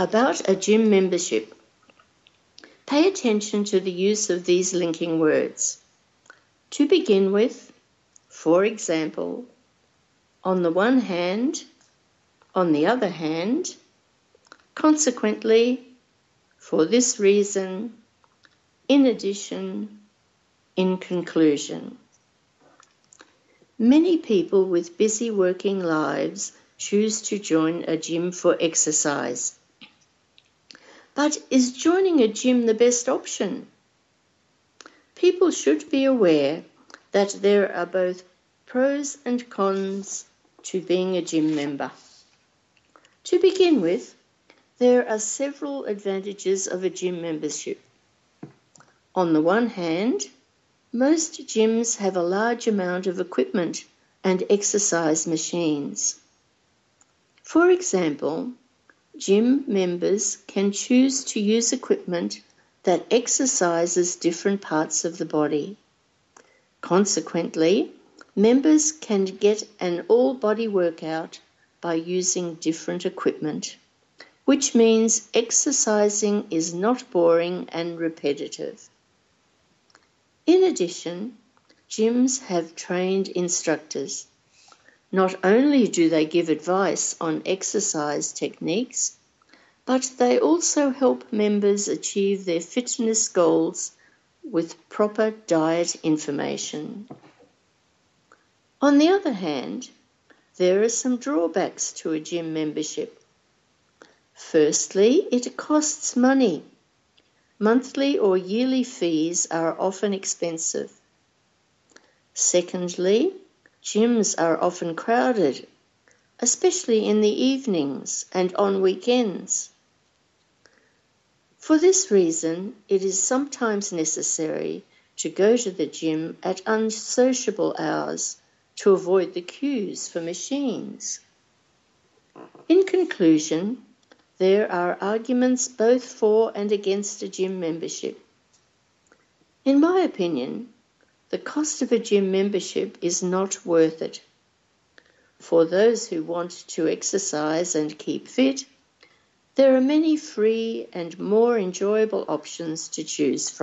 About a gym membership. Pay attention to the use of these linking words. To begin with, for example, on the one hand, on the other hand, consequently, for this reason, in addition, in conclusion. Many people with busy working lives choose to join a gym for exercise. But is joining a gym the best option? People should be aware that there are both pros and cons to being a gym member. To begin with, there are several advantages of a gym membership. On the one hand, most gyms have a large amount of equipment and exercise machines. For example, gym members can choose to use equipment that exercises different parts of the body. Consequently, members can get an all body workout by using different equipment, which means exercising is not boring and repetitive. In addition, gyms have trained instructors. Not only do they give advice on exercise techniques, but they also help members achieve their fitness goals with proper diet information. On the other hand, there are some drawbacks to a gym membership. Firstly, it costs money. Monthly or yearly fees are often expensive. Secondly, gyms are often crowded, especially in the evenings and on weekends. For this reason, it is sometimes necessary to go to the gym at unsociable hours to avoid the queues for machines. In conclusion, there are arguments both for and against a gym membership. In my opinion, the cost of a gym membership is not worth it. For those who want to exercise and keep fit, there are many free and more enjoyable options to choose from.